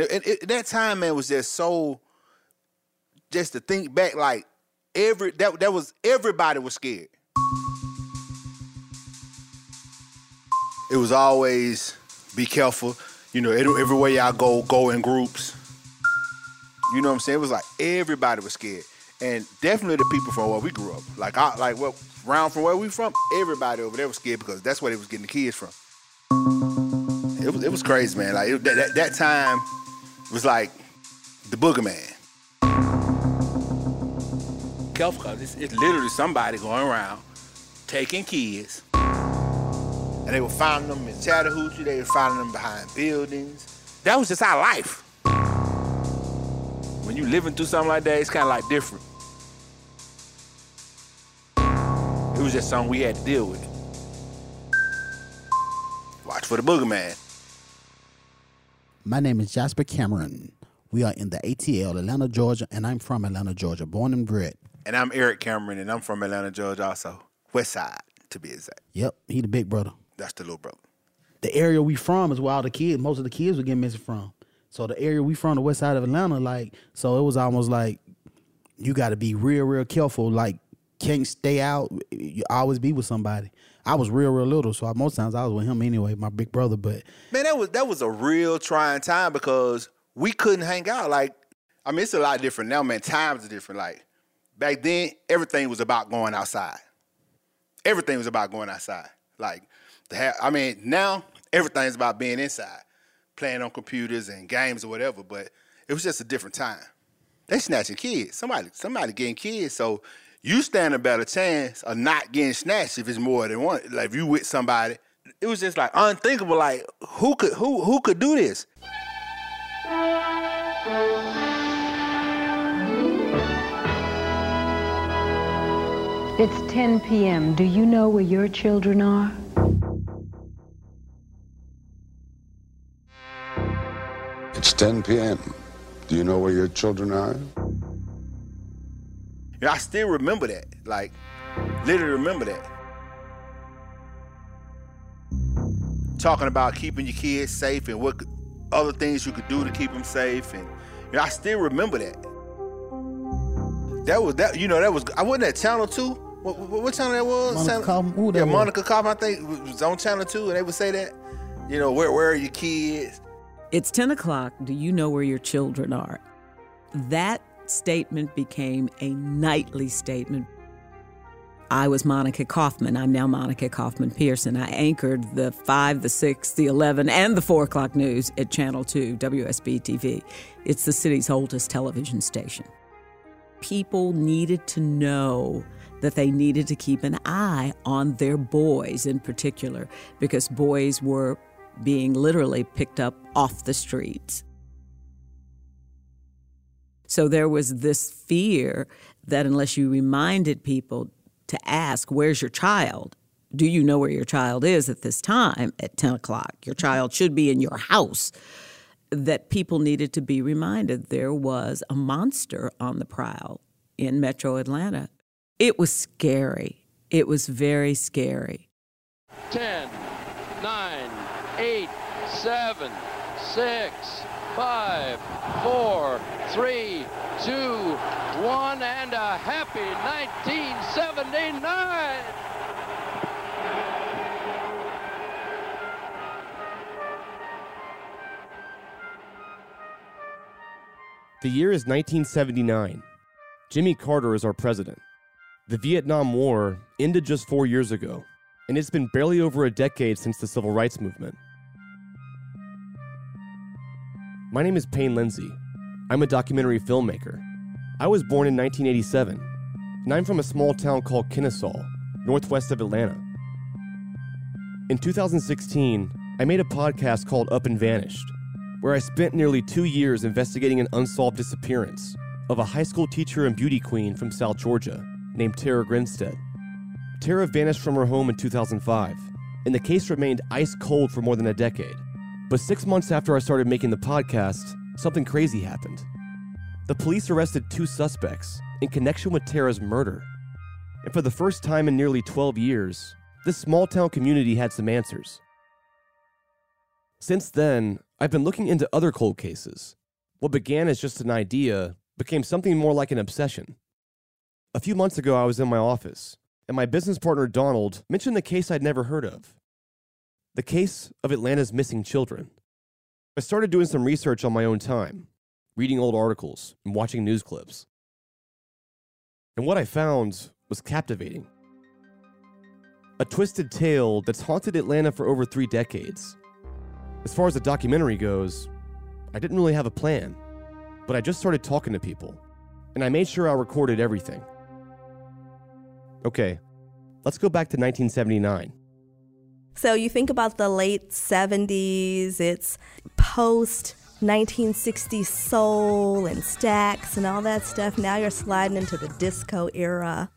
And it, it, that time, man, was just so. Just to think back, like every that that was everybody was scared. It was always be careful. You know, everywhere y'all go, go in groups. You know what I'm saying? It was like everybody was scared, and definitely the people from where we grew up, like I, like what round from where we from, everybody over there was scared because that's where they was getting the kids from. It was it was crazy, man. Like it, that, that time was like the boogeyman. Careful, cause it's, it's literally somebody going around taking kids, and they were finding them in Chattahoochee. They were finding them behind buildings. That was just our life. When you living through something like that, it's kind of like different. It was just something we had to deal with. Watch for the boogeyman. My name is Jasper Cameron. We are in the ATL, Atlanta, Georgia, and I'm from Atlanta, Georgia, born and bred. And I'm Eric Cameron, and I'm from Atlanta, Georgia, also. West Side, to be exact. Yep, he the big brother. That's the little brother. The area we from is where all the kids, most of the kids were getting missing from. So the area we from, the west side of Atlanta, like, so it was almost like you got to be real, real careful. Like, can't stay out. You always be with somebody. I was real, real little, so most times I was with him anyway, my big brother. But man, that was that was a real trying time because we couldn't hang out. Like, I mean, it's a lot different now, man. Times are different. Like back then, everything was about going outside. Everything was about going outside. Like, the ha- I mean, now everything's about being inside playing on computers and games or whatever, but it was just a different time. They snatching kids. Somebody, somebody getting kids. So you stand a better chance of not getting snatched if it's more than one. Like if you with somebody, it was just like unthinkable. Like who could who who could do this? It's 10 p.m. Do you know where your children are? It's 10 p.m. Do you know where your children are? Yeah, I still remember that. Like, literally remember that. Talking about keeping your kids safe and what other things you could do to keep them safe, and you know, I still remember that. That was that. You know, that was. I wasn't at Channel Two. What, what, what channel that was? Monica channel, Kaufman? Who that yeah, was? Monica Cobb. I think was on Channel Two, and they would say that. You know, where where are your kids? It's 10 o'clock. Do you know where your children are? That statement became a nightly statement. I was Monica Kaufman. I'm now Monica Kaufman Pearson. I anchored the 5, the 6, the 11, and the 4 o'clock news at Channel 2, WSB TV. It's the city's oldest television station. People needed to know that they needed to keep an eye on their boys in particular because boys were being literally picked up off the streets. So there was this fear that unless you reminded people to ask, Where's your child? Do you know where your child is at this time at 10 o'clock? Your child should be in your house. That people needed to be reminded there was a monster on the prowl in metro Atlanta. It was scary. It was very scary. 10, 9, 8, 7, 6, 5, 4, 3, 2, 1, and a happy 1979! The year is 1979. Jimmy Carter is our president. The Vietnam War ended just four years ago, and it's been barely over a decade since the civil rights movement. My name is Payne Lindsay. I'm a documentary filmmaker. I was born in 1987, and I'm from a small town called Kennesaw, northwest of Atlanta. In 2016, I made a podcast called Up and Vanished, where I spent nearly two years investigating an unsolved disappearance of a high school teacher and beauty queen from South Georgia named Tara Grinstead. Tara vanished from her home in 2005, and the case remained ice cold for more than a decade. But six months after I started making the podcast, something crazy happened. The police arrested two suspects in connection with Tara's murder. And for the first time in nearly 12 years, this small town community had some answers. Since then, I've been looking into other cold cases. What began as just an idea became something more like an obsession. A few months ago, I was in my office, and my business partner Donald mentioned the case I'd never heard of the case of Atlanta's missing children. I started doing some research on my own time, reading old articles and watching news clips. And what I found was captivating. A twisted tale that's haunted Atlanta for over three decades. As far as the documentary goes, I didn't really have a plan, but I just started talking to people, and I made sure I recorded everything. Okay, let's go back to 1979. So you think about the late 70s, it's post 1960s soul and Stax and all that stuff. Now you're sliding into the disco era.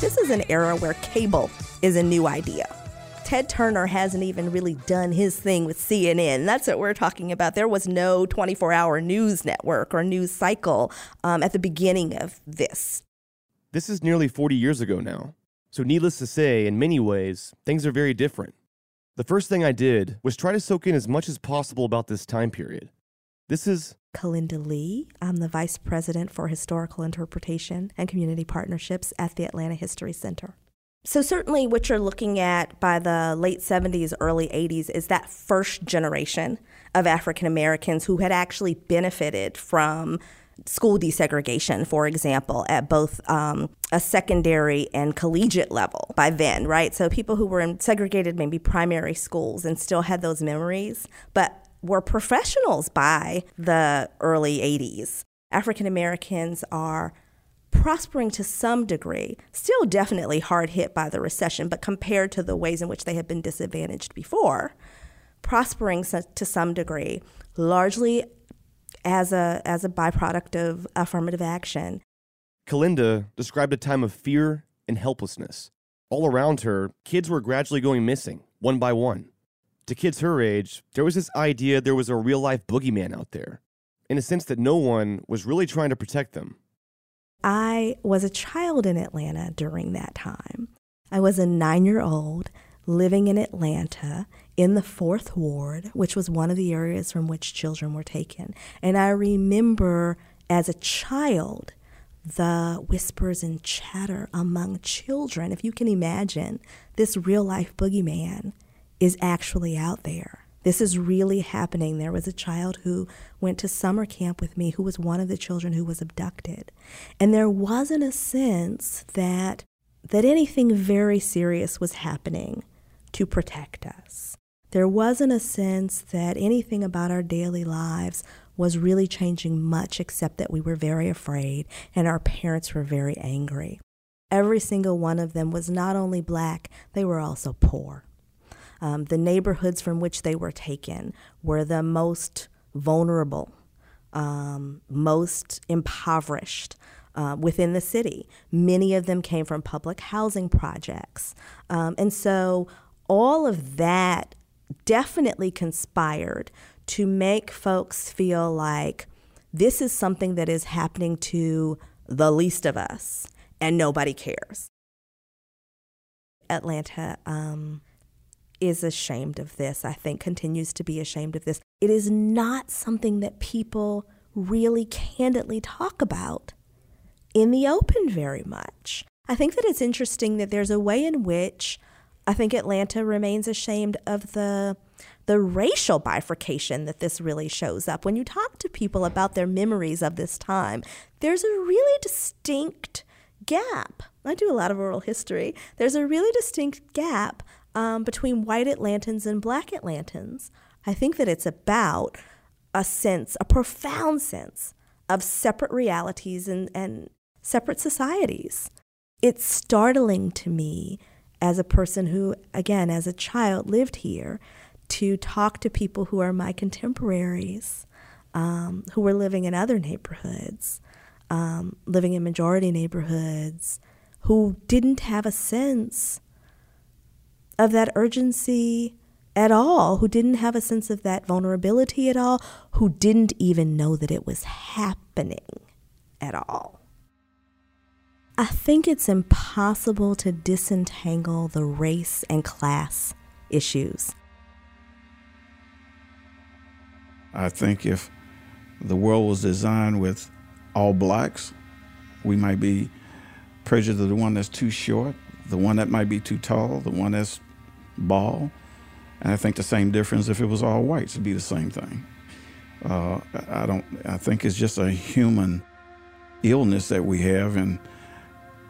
This is an era where cable is a new idea. Ted Turner hasn't even really done his thing with CNN. That's what we're talking about. There was no 24 hour news network or news cycle um, at the beginning of this. This is nearly 40 years ago now. So, needless to say, in many ways, things are very different. The first thing I did was try to soak in as much as possible about this time period. This is Kalinda Lee. I'm the Vice President for Historical Interpretation and Community Partnerships at the Atlanta History Center. So, certainly, what you're looking at by the late 70s, early 80s is that first generation of African Americans who had actually benefited from school desegregation, for example, at both um, a secondary and collegiate level by then, right? So, people who were in segregated, maybe primary schools, and still had those memories, but were professionals by the early 80s. African Americans are prospering to some degree, still definitely hard hit by the recession, but compared to the ways in which they had been disadvantaged before, prospering to some degree, largely as a as a byproduct of affirmative action. Kalinda described a time of fear and helplessness. All around her, kids were gradually going missing, one by one. To kids her age, there was this idea there was a real life boogeyman out there, in a sense that no one was really trying to protect them. I was a child in Atlanta during that time. I was a nine year old living in Atlanta in the fourth ward, which was one of the areas from which children were taken. And I remember as a child the whispers and chatter among children. If you can imagine, this real life boogeyman is actually out there. This is really happening. There was a child who went to summer camp with me who was one of the children who was abducted. And there wasn't a sense that that anything very serious was happening to protect us. There wasn't a sense that anything about our daily lives was really changing much except that we were very afraid and our parents were very angry. Every single one of them was not only black, they were also poor. Um, the neighborhoods from which they were taken were the most vulnerable, um, most impoverished. Uh, within the city. Many of them came from public housing projects. Um, and so all of that definitely conspired to make folks feel like this is something that is happening to the least of us and nobody cares. Atlanta um, is ashamed of this, I think, continues to be ashamed of this. It is not something that people really candidly talk about in the open very much. I think that it's interesting that there's a way in which I think Atlanta remains ashamed of the the racial bifurcation that this really shows up. When you talk to people about their memories of this time, there's a really distinct gap. I do a lot of oral history. There's a really distinct gap um, between white Atlantans and black Atlantans. I think that it's about a sense, a profound sense of separate realities and, and separate societies. It's startling to me as a person who, again, as a child, lived here to talk to people who are my contemporaries, um, who were living in other neighborhoods, um, living in majority neighborhoods, who didn't have a sense of that urgency at all, who didn't have a sense of that vulnerability at all, who didn't even know that it was happening at all. I think it's impossible to disentangle the race and class issues. I think if the world was designed with all blacks, we might be prejudiced to the one that's too short, the one that might be too tall, the one that's bald. And I think the same difference if it was all whites, it'd be the same thing. Uh, I don't. I think it's just a human illness that we have, and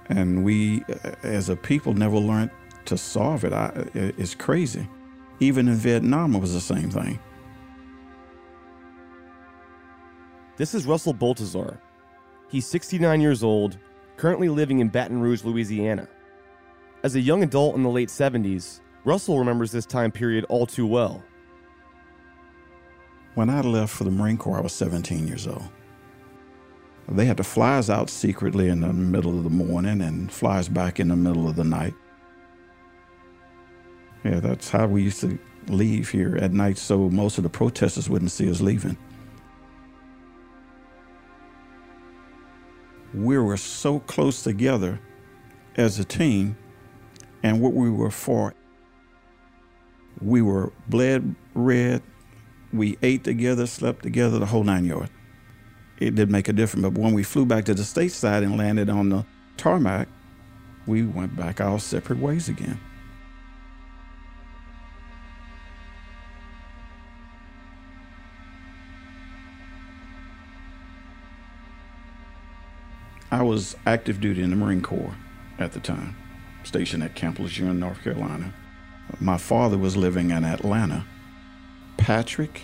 and we, as a people, never learned to solve it. I, it's crazy. Even in Vietnam, it was the same thing. This is Russell Baltazar. He's 69 years old, currently living in Baton Rouge, Louisiana. As a young adult in the late 70s, Russell remembers this time period all too well. When I left for the Marine Corps, I was 17 years old. They had to fly us out secretly in the middle of the morning and fly us back in the middle of the night. Yeah, that's how we used to leave here at night so most of the protesters wouldn't see us leaving. We were so close together as a team and what we were for. We were bled red. We ate together, slept together, the whole nine yards. It did make a difference. But when we flew back to the stateside and landed on the tarmac, we went back our separate ways again. I was active duty in the Marine Corps at the time, stationed at Camp Lejeune, North Carolina. My father was living in Atlanta. Patrick,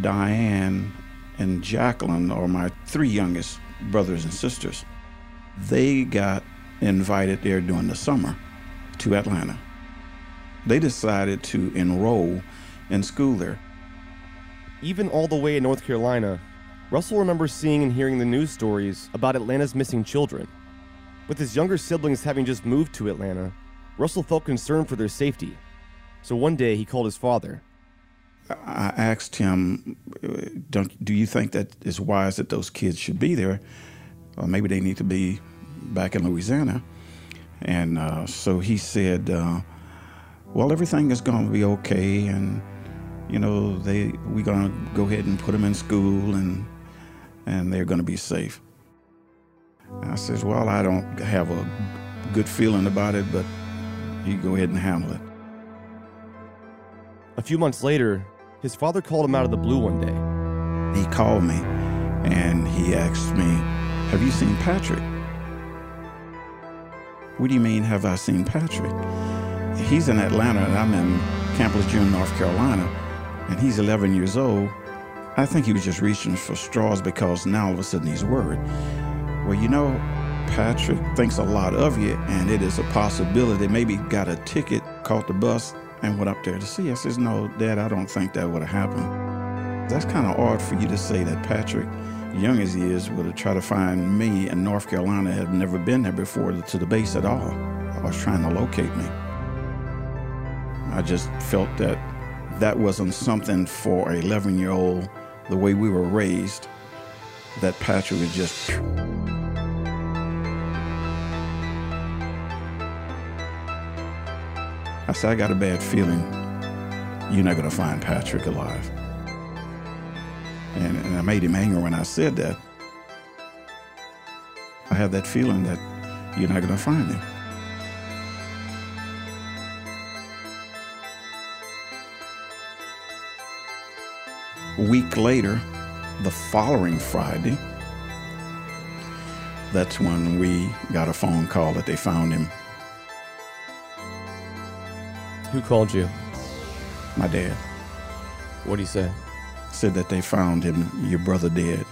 Diane, and Jacqueline are my three youngest brothers and sisters. They got invited there during the summer to Atlanta. They decided to enroll in school there. Even all the way in North Carolina, Russell remembers seeing and hearing the news stories about Atlanta's missing children. With his younger siblings having just moved to Atlanta, Russell felt concerned for their safety. So one day he called his father. I asked him, Do you think that it's wise that those kids should be there? Or maybe they need to be back in Louisiana. And uh, so he said, uh, Well, everything is going to be okay. And, you know, they we're going to go ahead and put them in school and and they're going to be safe. I says, Well, I don't have a good feeling about it, but you go ahead and handle it. A few months later, his father called him out of the blue one day. He called me and he asked me, Have you seen Patrick? What do you mean, have I seen Patrick? He's in Atlanta and I'm in Camp Lejeune, North Carolina, and he's 11 years old. I think he was just reaching for straws because now all of a sudden he's worried. Well, you know, Patrick thinks a lot of you, and it is a possibility. Maybe got a ticket, caught the bus, and went up there to see. I says, No, Dad, I don't think that would have happened. That's kind of odd for you to say that Patrick, young as he is, would have tried to find me in North Carolina, had never been there before to the base at all. I was trying to locate me. I just felt that that wasn't something for an 11 year old, the way we were raised, that Patrick was just. I said, I got a bad feeling you're not going to find Patrick alive. And, and I made him angry when I said that. I have that feeling that you're not going to find him. A week later, the following Friday, that's when we got a phone call that they found him. Who called you? My dad What did he say? said that they found him, your brother dead.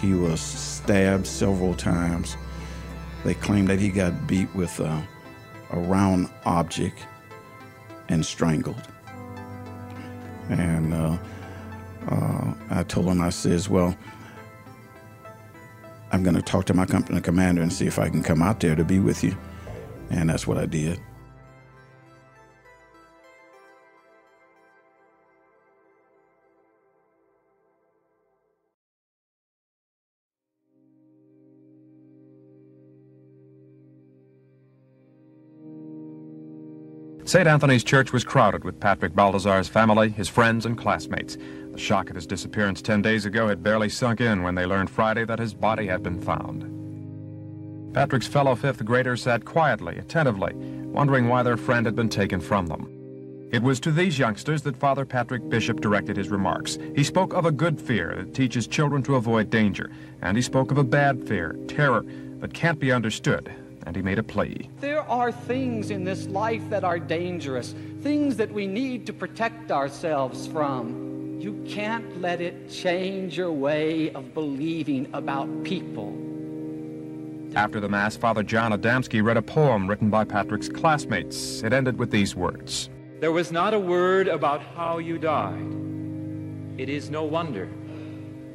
He was stabbed several times. They claimed that he got beat with a, a round object and strangled. And uh, uh, I told him, I says, well, I'm going to talk to my company commander and see if I can come out there to be with you. And that's what I did. St. Anthony's Church was crowded with Patrick Baltazar's family, his friends, and classmates. The shock of his disappearance 10 days ago had barely sunk in when they learned Friday that his body had been found. Patrick's fellow fifth graders sat quietly, attentively, wondering why their friend had been taken from them. It was to these youngsters that Father Patrick Bishop directed his remarks. He spoke of a good fear that teaches children to avoid danger, and he spoke of a bad fear, terror, that can't be understood, and he made a plea. There are things in this life that are dangerous, things that we need to protect ourselves from. You can't let it change your way of believing about people. After the Mass, Father John Adamski read a poem written by Patrick's classmates. It ended with these words There was not a word about how you died. It is no wonder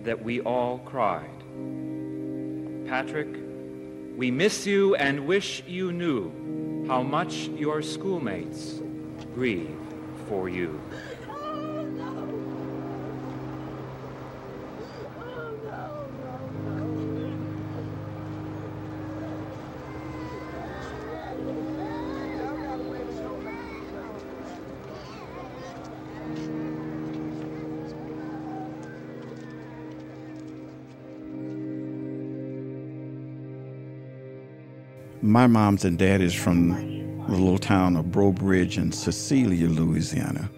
that we all cried. Patrick, we miss you and wish you knew how much your schoolmates grieve for you. My mom's and dad is from the little town of Breaux Bridge in Cecilia, Louisiana.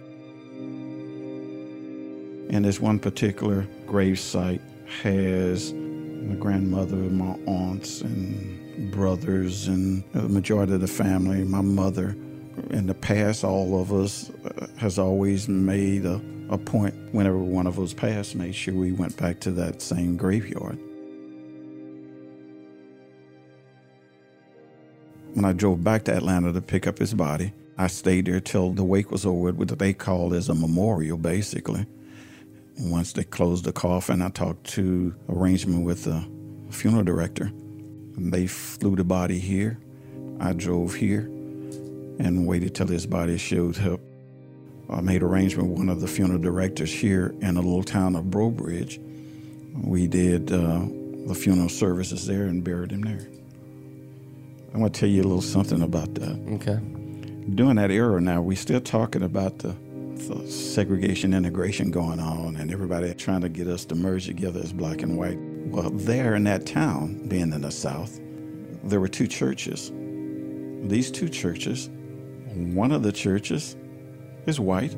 And this one particular grave site has my grandmother, my aunts, and brothers, and the majority of the family, my mother. In the past, all of us uh, has always made a, a point whenever one of us passed, made sure we went back to that same graveyard. When I drove back to Atlanta to pick up his body, I stayed there till the wake was over, what they call as a memorial, basically. Once they closed the coffin, I talked to arrangement with the funeral director. They flew the body here. I drove here and waited till his body showed up. I made arrangement with one of the funeral directors here in the little town of Breaux Bridge. We did uh, the funeral services there and buried him there. I want to tell you a little something about that. Okay. During that era now, we're still talking about the, the segregation integration going on and everybody trying to get us to merge together as black and white. Well, there in that town, being in the South, there were two churches. These two churches, one of the churches is white,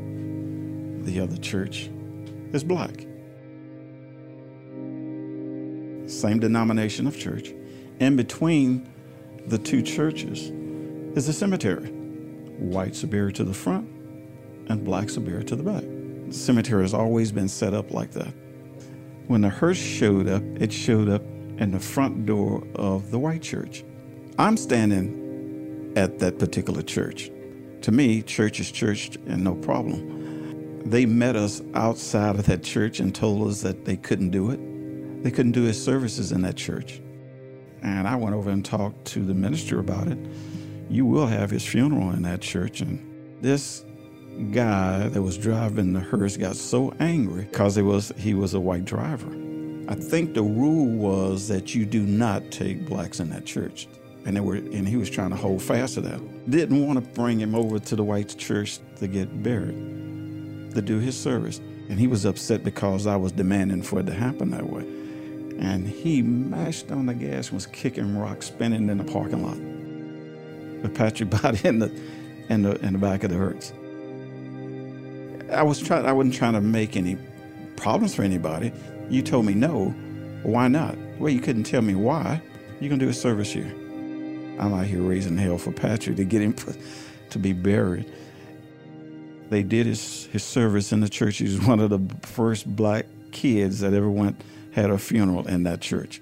the other church is black. Same denomination of church. In between the two churches is a cemetery. Whites are to the front and blacks are to the back. The cemetery has always been set up like that. When the hearse showed up, it showed up in the front door of the white church. I'm standing at that particular church. To me, church is church and no problem. They met us outside of that church and told us that they couldn't do it. They couldn't do his services in that church. And I went over and talked to the minister about it. You will have his funeral in that church. And this guy that was driving the hearse got so angry because it was he was a white driver. I think the rule was that you do not take blacks in that church. And they were and he was trying to hold fast to that. Didn't want to bring him over to the white church to get buried, to do his service. And he was upset because I was demanding for it to happen that way and he mashed on the gas and was kicking rocks, spinning in the parking lot. With Patrick body in the in the in the back of the hearse. I was trying I wasn't trying to make any problems for anybody. You told me no. Why not? Well, you couldn't tell me why. You're gonna do a service here. I'm out here raising hell for Patrick to get him to be buried. They did his, his service in the church. He was one of the first black kids that ever went had a funeral in that church.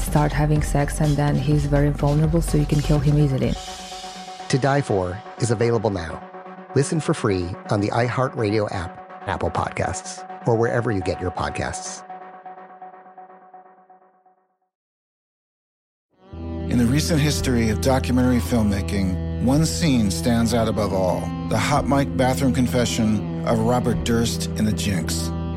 start having sex, and then he's very vulnerable, so you can kill him easily. To Die For is available now. Listen for free on the iHeartRadio app, Apple Podcasts, or wherever you get your podcasts. In the recent history of documentary filmmaking, one scene stands out above all the hot mic bathroom confession of Robert Durst in The Jinx.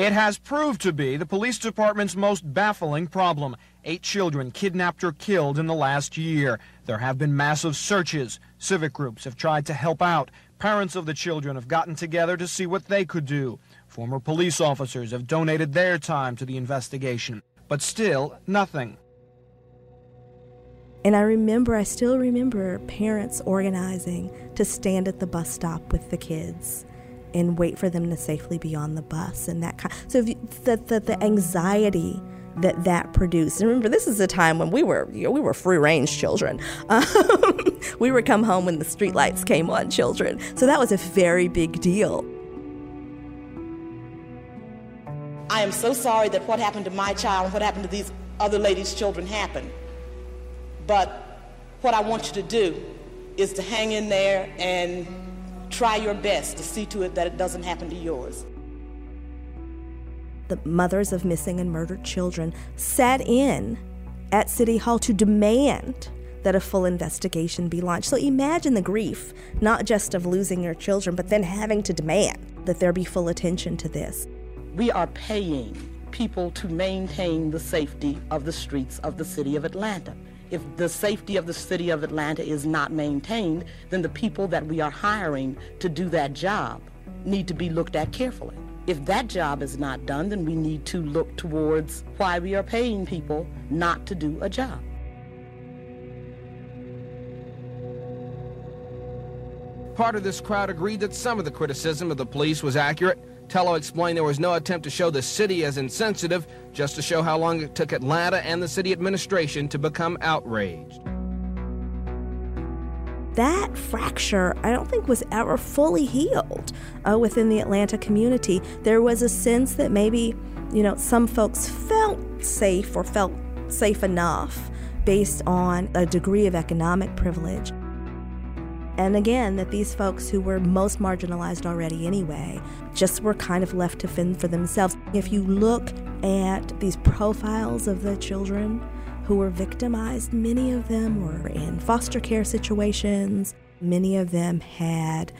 It has proved to be the police department's most baffling problem. Eight children kidnapped or killed in the last year. There have been massive searches. Civic groups have tried to help out. Parents of the children have gotten together to see what they could do. Former police officers have donated their time to the investigation. But still, nothing. And I remember, I still remember parents organizing to stand at the bus stop with the kids and wait for them to safely be on the bus and that kind. So you, the, the the anxiety that that produced. And remember, this is a time when we were you know, we were free range children. Um, we would come home when the streetlights came on, children. So that was a very big deal. I am so sorry that what happened to my child and what happened to these other ladies' children happened. But what I want you to do is to hang in there and try your best to see to it that it doesn't happen to yours. the mothers of missing and murdered children sat in at City Hall to demand that a full investigation be launched. So imagine the grief, not just of losing your children, but then having to demand that there be full attention to this. We are paying people to maintain the safety of the streets of the city of Atlanta. If the safety of the city of Atlanta is not maintained, then the people that we are hiring to do that job need to be looked at carefully. If that job is not done, then we need to look towards why we are paying people not to do a job. Part of this crowd agreed that some of the criticism of the police was accurate. Tello explained there was no attempt to show the city as insensitive, just to show how long it took Atlanta and the city administration to become outraged. That fracture, I don't think, was ever fully healed uh, within the Atlanta community. There was a sense that maybe, you know, some folks felt safe or felt safe enough based on a degree of economic privilege. And again, that these folks who were most marginalized already anyway just were kind of left to fend for themselves. If you look at these profiles of the children who were victimized, many of them were in foster care situations. Many of them had,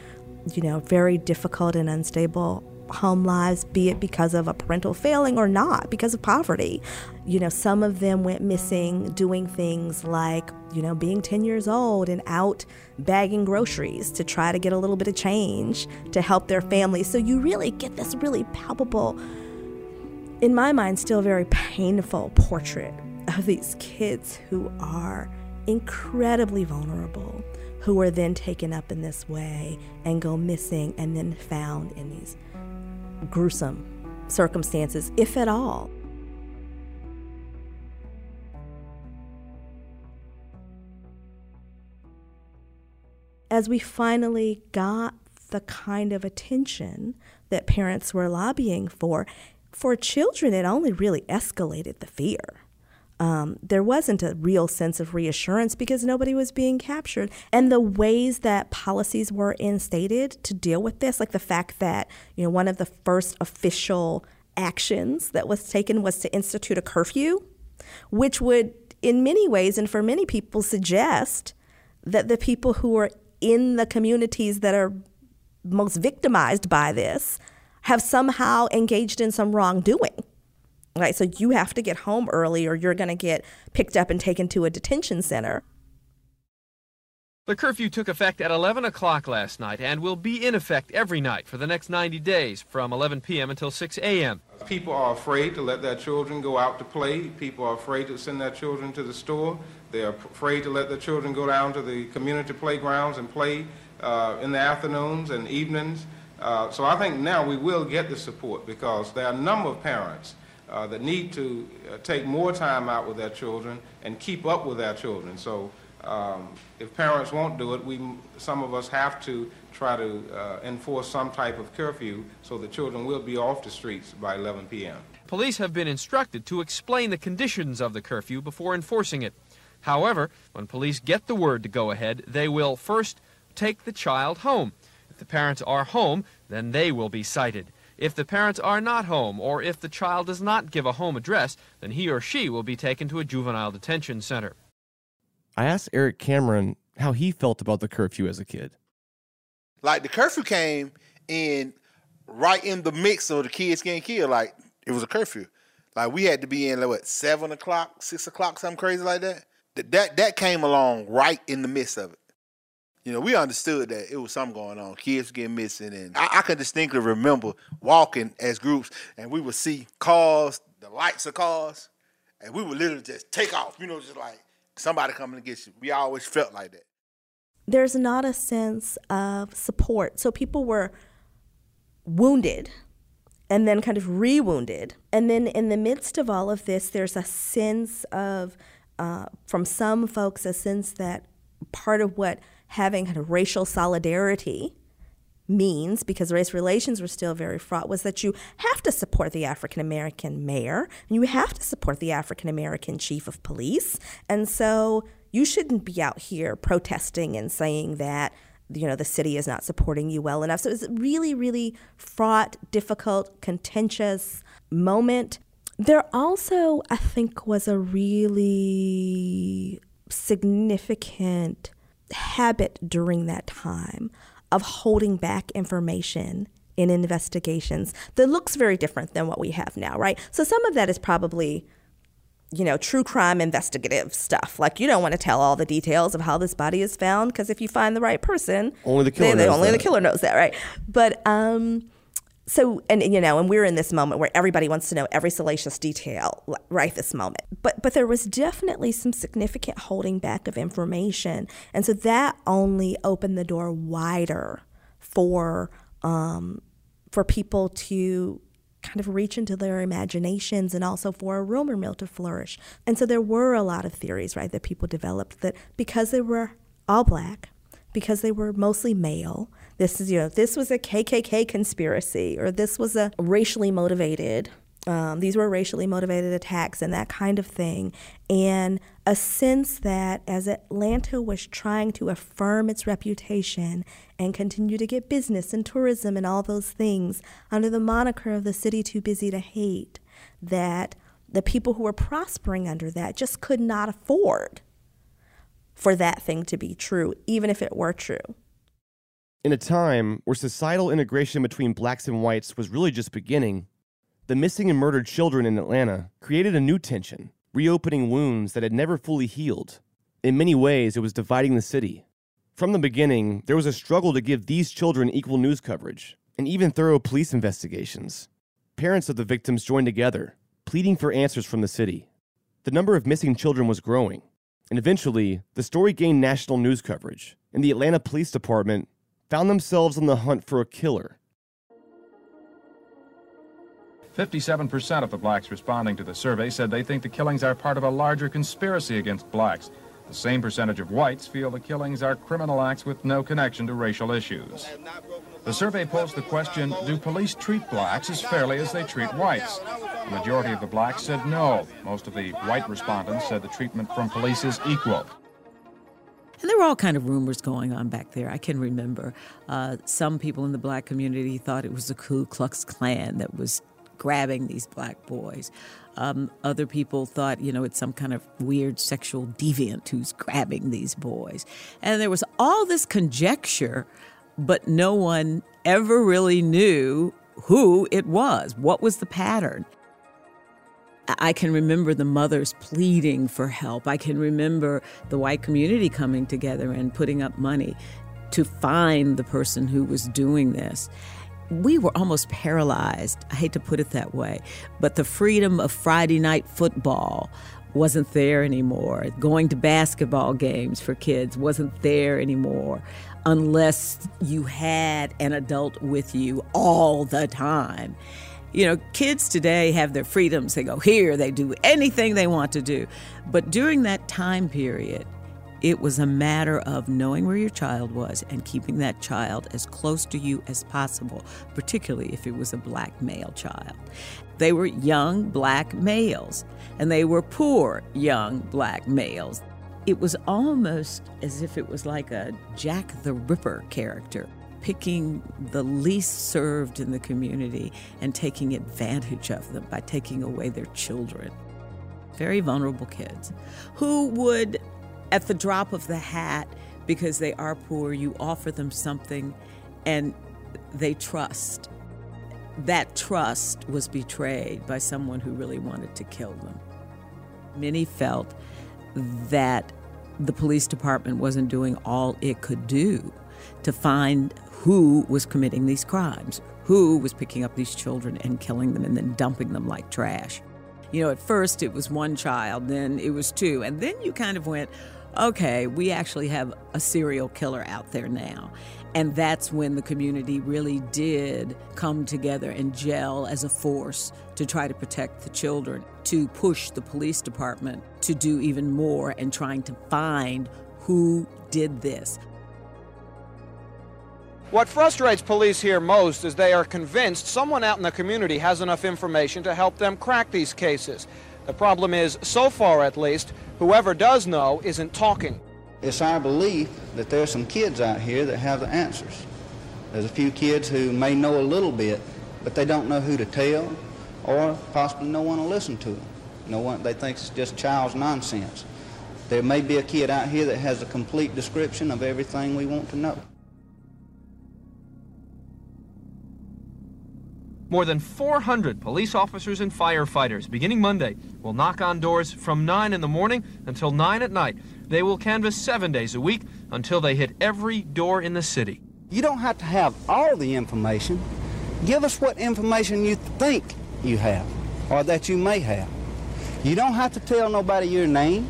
you know, very difficult and unstable home lives, be it because of a parental failing or not, because of poverty. You know, some of them went missing doing things like, you know, being 10 years old and out bagging groceries to try to get a little bit of change to help their family. So you really get this really palpable, in my mind, still very painful portrait of these kids who are incredibly vulnerable, who are then taken up in this way and go missing and then found in these gruesome circumstances, if at all. As we finally got the kind of attention that parents were lobbying for, for children, it only really escalated the fear um, there wasn't a real sense of reassurance because nobody was being captured. And the ways that policies were instated to deal with this, like the fact that, you know, one of the first official actions that was taken was to institute a curfew, which would, in many ways and for many people, suggest that the people who are in the communities that are most victimized by this have somehow engaged in some wrongdoing. Right, so you have to get home early or you're going to get picked up and taken to a detention center. The curfew took effect at 11 o'clock last night and will be in effect every night for the next 90 days from 11 p.m. until 6 a.m. People are afraid to let their children go out to play. People are afraid to send their children to the store. They're afraid to let their children go down to the community playgrounds and play uh, in the afternoons and evenings. Uh, so I think now we will get the support because there are a number of parents uh, that need to uh, take more time out with their children and keep up with their children. So um, if parents won't do it, we, some of us have to try to uh, enforce some type of curfew so the children will be off the streets by 11 p.m. Police have been instructed to explain the conditions of the curfew before enforcing it. However, when police get the word to go ahead, they will first take the child home. If the parents are home, then they will be cited. If the parents are not home, or if the child does not give a home address, then he or she will be taken to a juvenile detention center. I asked Eric Cameron how he felt about the curfew as a kid. Like the curfew came in right in the mix of the kids getting killed. Like it was a curfew. Like we had to be in like what seven o'clock, six o'clock, something crazy like that. That that that came along right in the midst of it you know, we understood that it was something going on. Kids getting missing, and I, I can distinctly remember walking as groups, and we would see cars, the lights of cars, and we would literally just take off. You know, just like somebody coming to get you. We always felt like that. There's not a sense of support, so people were wounded and then kind of re-wounded, and then in the midst of all of this, there's a sense of, uh, from some folks, a sense that part of what having racial solidarity means, because race relations were still very fraught, was that you have to support the African American mayor and you have to support the African American chief of police. And so you shouldn't be out here protesting and saying that you know the city is not supporting you well enough. So it's a really, really fraught, difficult, contentious moment. There also, I think, was a really significant habit during that time of holding back information in investigations that looks very different than what we have now, right? So some of that is probably you know, true crime investigative stuff. Like you don't want to tell all the details of how this body is found because if you find the right person, only the killer they, knows only that. the killer knows that, right? But um, so and you know and we're in this moment where everybody wants to know every salacious detail right this moment. But but there was definitely some significant holding back of information. And so that only opened the door wider for um, for people to kind of reach into their imaginations and also for a rumor mill to flourish. And so there were a lot of theories right that people developed that because they were all black because they were mostly male this is, you know, this was a KKK conspiracy or this was a racially motivated, um, these were racially motivated attacks and that kind of thing. And a sense that as Atlanta was trying to affirm its reputation and continue to get business and tourism and all those things under the moniker of the city too busy to hate, that the people who were prospering under that just could not afford for that thing to be true, even if it were true. In a time where societal integration between blacks and whites was really just beginning, the missing and murdered children in Atlanta created a new tension, reopening wounds that had never fully healed. In many ways, it was dividing the city. From the beginning, there was a struggle to give these children equal news coverage and even thorough police investigations. Parents of the victims joined together, pleading for answers from the city. The number of missing children was growing, and eventually, the story gained national news coverage, and the Atlanta Police Department found themselves on the hunt for a killer. 57% of the blacks responding to the survey said they think the killings are part of a larger conspiracy against blacks. The same percentage of whites feel the killings are criminal acts with no connection to racial issues. The survey posed the question, do police treat blacks as fairly as they treat whites? The majority of the blacks said no. Most of the white respondents said the treatment from police is equal. And there were all kind of rumors going on back there. I can remember uh, some people in the black community thought it was the Ku Klux Klan that was grabbing these black boys. Um, other people thought, you know, it's some kind of weird sexual deviant who's grabbing these boys. And there was all this conjecture, but no one ever really knew who it was. What was the pattern? I can remember the mothers pleading for help. I can remember the white community coming together and putting up money to find the person who was doing this. We were almost paralyzed. I hate to put it that way, but the freedom of Friday night football wasn't there anymore. Going to basketball games for kids wasn't there anymore unless you had an adult with you all the time. You know, kids today have their freedoms. They go here, they do anything they want to do. But during that time period, it was a matter of knowing where your child was and keeping that child as close to you as possible, particularly if it was a black male child. They were young black males, and they were poor young black males. It was almost as if it was like a Jack the Ripper character picking the least served in the community and taking advantage of them by taking away their children. Very vulnerable kids who would, at the drop of the hat, because they are poor, you offer them something and they trust. That trust was betrayed by someone who really wanted to kill them. Many felt that the police department wasn't doing all it could do to find who was committing these crimes, who was picking up these children and killing them and then dumping them like trash. You know, at first it was one child, then it was two, and then you kind of went, okay, we actually have a serial killer out there now. And that's when the community really did come together and gel as a force to try to protect the children, to push the police department to do even more and trying to find who did this. What frustrates police here most is they are convinced someone out in the community has enough information to help them crack these cases. The problem is, so far at least, whoever does know isn't talking. It's our belief that there are some kids out here that have the answers. There's a few kids who may know a little bit, but they don't know who to tell, or possibly no one will listen to them. No one, they think it's just child's nonsense. There may be a kid out here that has a complete description of everything we want to know. More than 400 police officers and firefighters, beginning Monday, will knock on doors from 9 in the morning until 9 at night. They will canvass seven days a week until they hit every door in the city. You don't have to have all the information. Give us what information you think you have or that you may have. You don't have to tell nobody your name.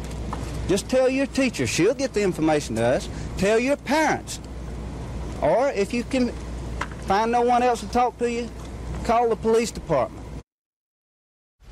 Just tell your teacher. She'll get the information to us. Tell your parents. Or if you can find no one else to talk to you, call the police department.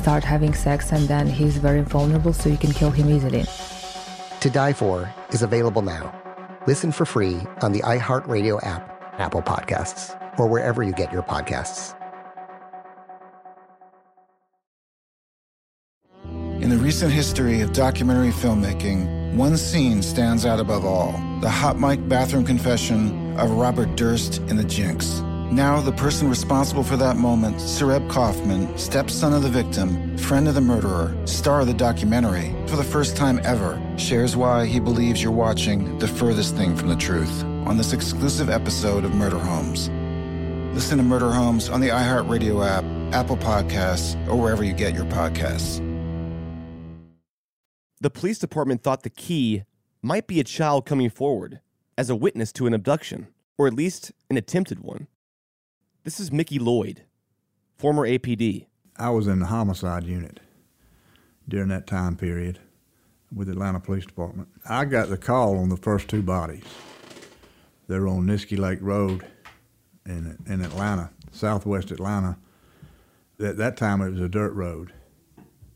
start having sex, and then he's very vulnerable, so you can kill him easily. To Die For is available now. Listen for free on the iHeartRadio app, Apple Podcasts, or wherever you get your podcasts. In the recent history of documentary filmmaking, one scene stands out above all the hot mic bathroom confession of Robert Durst in The Jinx. Now, the person responsible for that moment, Sareb Kaufman, stepson of the victim, friend of the murderer, star of the documentary, for the first time ever, shares why he believes you're watching the furthest thing from the truth on this exclusive episode of Murder Homes. Listen to Murder Homes on the iHeartRadio app, Apple Podcasts, or wherever you get your podcasts. The police department thought the key might be a child coming forward as a witness to an abduction, or at least an attempted one. This is Mickey Lloyd, former APD. I was in the homicide unit during that time period with the Atlanta Police Department. I got the call on the first two bodies. They were on Niskey Lake Road in, in Atlanta, southwest Atlanta. At that time, it was a dirt road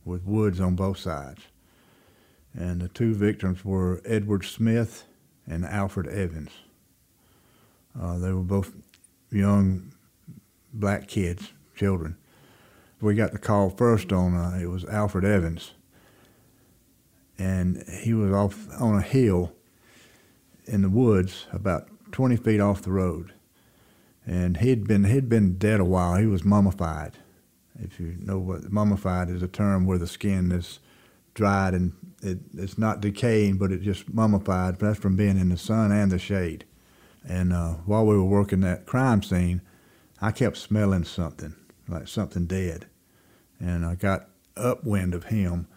with woods on both sides. And the two victims were Edward Smith and Alfred Evans. Uh, they were both young black kids, children. We got the call first on uh, it was Alfred Evans, and he was off on a hill in the woods, about 20 feet off the road, and he'd been he'd been dead a while. He was mummified, If you know what mummified is a term where the skin is dried and it, it's not decaying, but it just mummified. That's from being in the sun and the shade. And uh, while we were working that crime scene, I kept smelling something, like something dead. And I got upwind of him,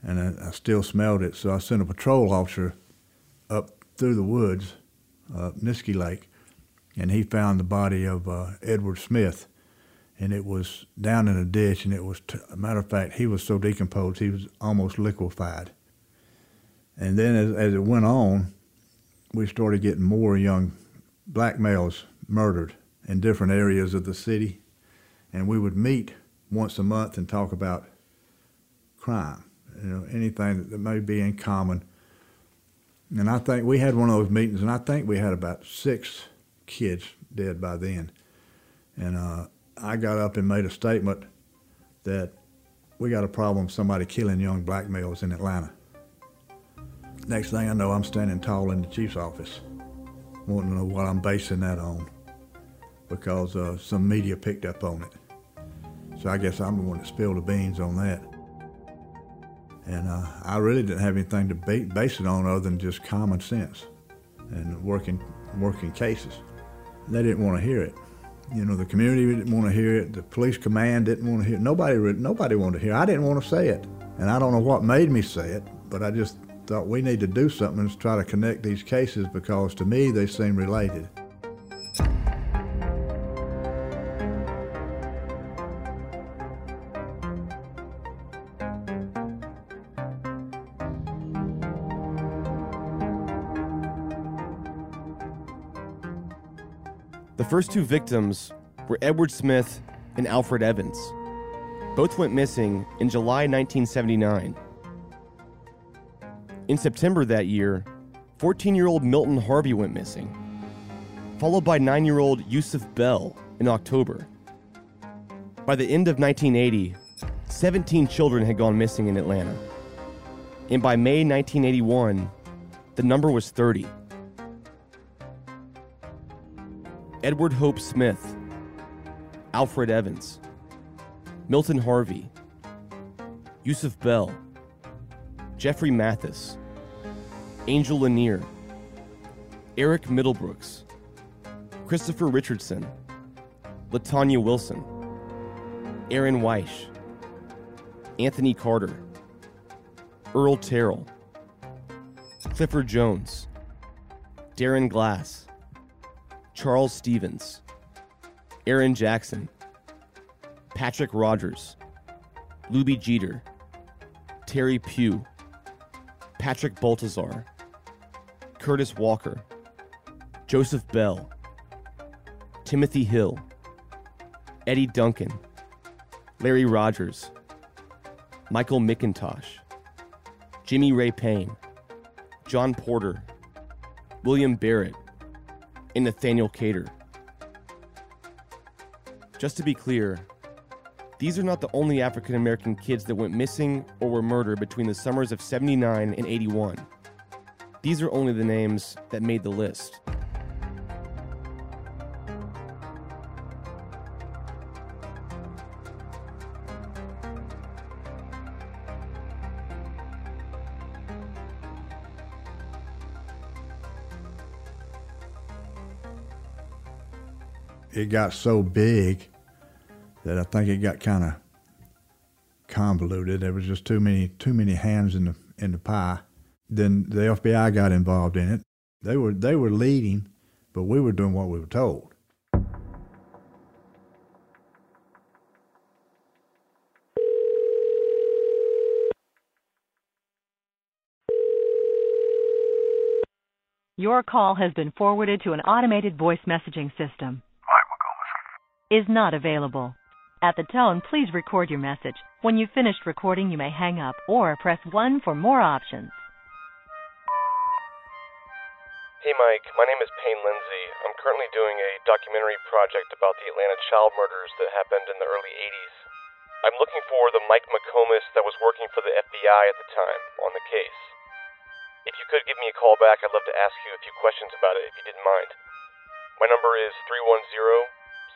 and I, I still smelled it. So I sent a patrol officer up through the woods, uh, Lake, and he found the body of uh, Edward Smith and it was down in a ditch, and it was, t- a matter of fact, he was so decomposed, he was almost liquefied. And then as, as it went on, we started getting more young black males murdered in different areas of the city, and we would meet once a month and talk about crime, you know, anything that, that may be in common. And I think we had one of those meetings, and I think we had about six kids dead by then. And uh, I got up and made a statement that we got a problem somebody killing young black males in Atlanta. Next thing I know, I'm standing tall in the chief's office, wanting to know what I'm basing that on because uh, some media picked up on it. So I guess I'm the one that spilled the beans on that. And uh, I really didn't have anything to base it on other than just common sense and working, working cases. They didn't want to hear it. You know, the community didn't want to hear it. The police command didn't want to hear it. Nobody, nobody wanted to hear it. I didn't want to say it. And I don't know what made me say it, but I just thought we need to do something to try to connect these cases because to me they seem related. First two victims were Edward Smith and Alfred Evans. Both went missing in July 1979. In September that year, 14 year old Milton Harvey went missing, followed by 9 year old Yusuf Bell in October. By the end of 1980, 17 children had gone missing in Atlanta. And by May 1981, the number was 30. Edward Hope Smith, Alfred Evans, Milton Harvey, Yusuf Bell, Jeffrey Mathis, Angel Lenair, Eric Middlebrooks, Christopher Richardson, LaTonya Wilson, Aaron Wyche, Anthony Carter, Earl Terrell, Clifford Jones, Darron Glass, Charles Stephens, Aaron Jackson, Patrick Rogers, Lubie Geter, Terry Pue, Patrick Baltazar, Curtis Walker, Joseph Bell, Timothy Hill, Eddie Duncan, Larry Rogers, Michael McIntosh, Jimmy Ray Payne, John Porter, William Barrett, and Nathaniel Cater. Just to be clear, these are not the only African American kids that went missing or were murdered between the summers of 79 and 81. These are only the names that made the list. It got so big that I think it got kind of convoluted. There was just too many too many hands in the in the pie. Then the FBI got involved in it. They were they were leading, but we were doing what we were told. Your call has been forwarded to an automated voice messaging system. Is not available. At the tone, please record your message. When you've finished recording, you may hang up or press 1 for more options. Hey Mike, my name is Payne Lindsay. I'm currently doing a documentary project about the Atlanta child murders that happened in the early 80s. I'm looking for the Mike McComas that was working for the FBI at the time on the case. If you could give me a call back, I'd love to ask you a few questions about it if you didn't mind. My number is 310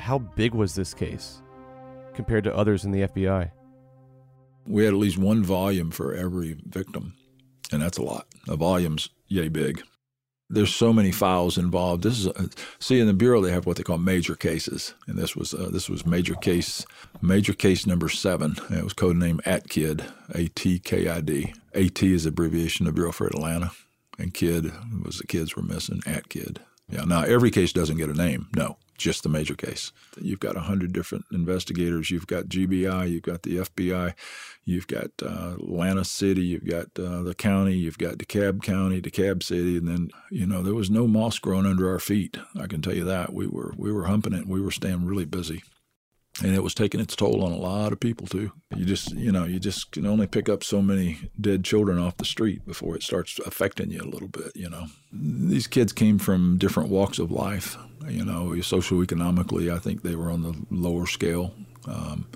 how big was this case compared to others in the FBI? We had at least one volume for every victim, and that's a lot. The volume's yay big. There's so many files involved. This is a, see in the bureau they have what they call major cases, and this was uh, this was major case major case number seven. It was code name ATKID, A T K I D. A T is abbreviation of Bureau for Atlanta, and KID was the kids were missing. ATKID. Yeah. Now every case doesn't get a name. No, just the major case. You've got 100 different investigators. You've got GBI, you've got the FBI, you've got uh, Atlanta City, you've got uh, the county, you've got DeKalb County, DeKalb City, and then you know there was no moss growing under our feet. I can tell you that we were we were humping it. We were staying really busy and it was taking its toll on a lot of people too. You just, you know, you just can only pick up so many dead children off the street before it starts affecting you a little bit. You know, these kids came from different walks of life. You know, socioeconomically, I think they were on the lower scale. Um,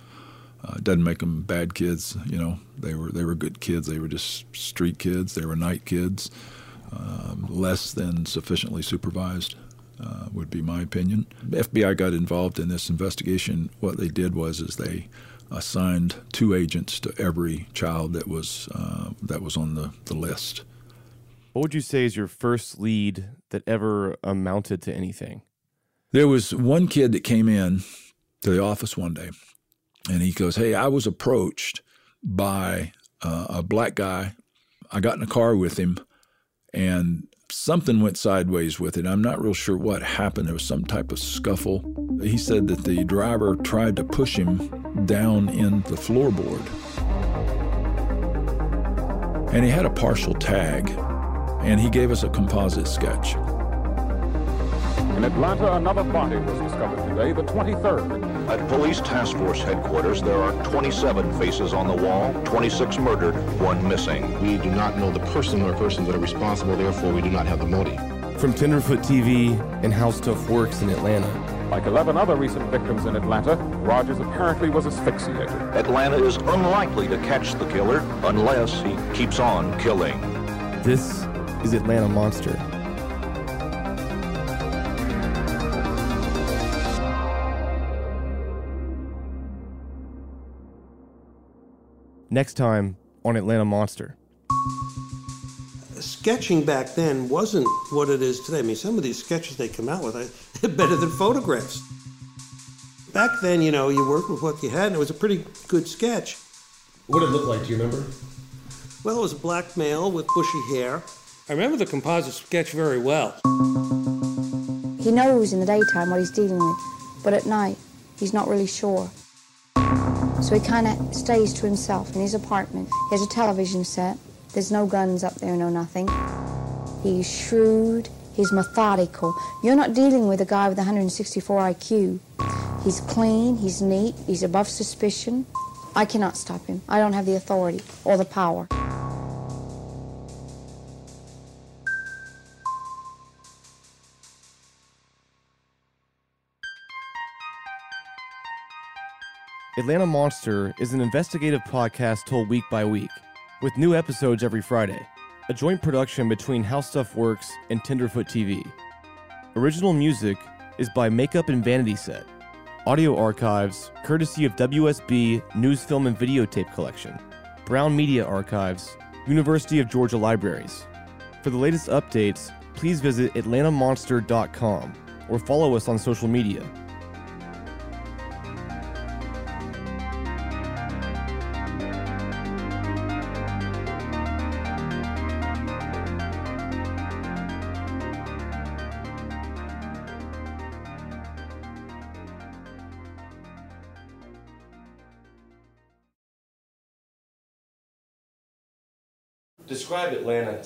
uh, doesn't make them bad kids. You know, they were they were good kids. They were just street kids. They were night kids, um, less than sufficiently supervised uh, would be my opinion. The FBI got involved in this investigation. What they did was is they assigned two agents to every child that was uh, that was on the, the list. What would you say is your first lead that ever amounted to anything? There was one kid that came in to the office one day, and he goes, "Hey, I was approached by uh, a black guy. I got in a car with him, and something went sideways with it. I'm not real sure what happened. There was some type of scuffle. He said that the driver tried to push him down in the floorboard. And he had a partial tag, and he gave us a composite sketch. In Atlanta, another body was discovered today, the 23rd. At police task force headquarters, there are 27 faces on the wall, 26 murdered, one missing. We do not know the person or persons that are responsible, therefore we do not have the motive. From Tenderfoot TV and How Stuff Works in Atlanta. Like 11 other recent victims in Atlanta, Rogers apparently was asphyxiated. Atlanta is unlikely to catch the killer unless he keeps on killing. This is Atlanta Monster. Next time on Atlanta Monster. Sketching back then wasn't what it is today. I mean, some of these sketches they come out with are better than photographs. Back then, you know, you worked with what you had, and it was a pretty good sketch. What did it look like? Do you remember? Well, it was a black male with bushy hair. I remember the composite sketch very well. He knows in the daytime what he's dealing with, but at night, he's not really sure. So he kind of stays to himself in his apartment. He has a television set. There's no guns up there, no nothing. He's shrewd. He's methodical. You're not dealing with a guy with 164 IQ. He's clean. He's neat. He's above suspicion. I cannot stop him. I don't have the authority or the power. Atlanta Monster is an investigative podcast told week by week, with new episodes every Friday. A joint production between How Stuff Works and Tenderfoot TV. Original music is by Makeup and Vanity Set. Audio archives, courtesy of WSB News Film and Videotape Collection. Brown Media Archives, University of Georgia Libraries. For the latest updates, please visit atlantamonster.com or follow us on social media.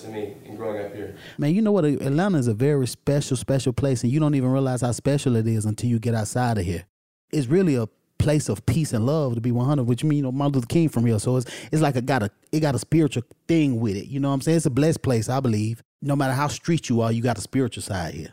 Me in growing up here. Man, you know what? Atlanta is a very special, special place, and you don't even realize how special it is until you get outside of here. It's really a place of peace and love to be 100 which means you know martin luther king from here so it's it's like a got a it got a spiritual thing with it you know what i'm saying it's a blessed place i believe no matter how street you are, you got a spiritual side here.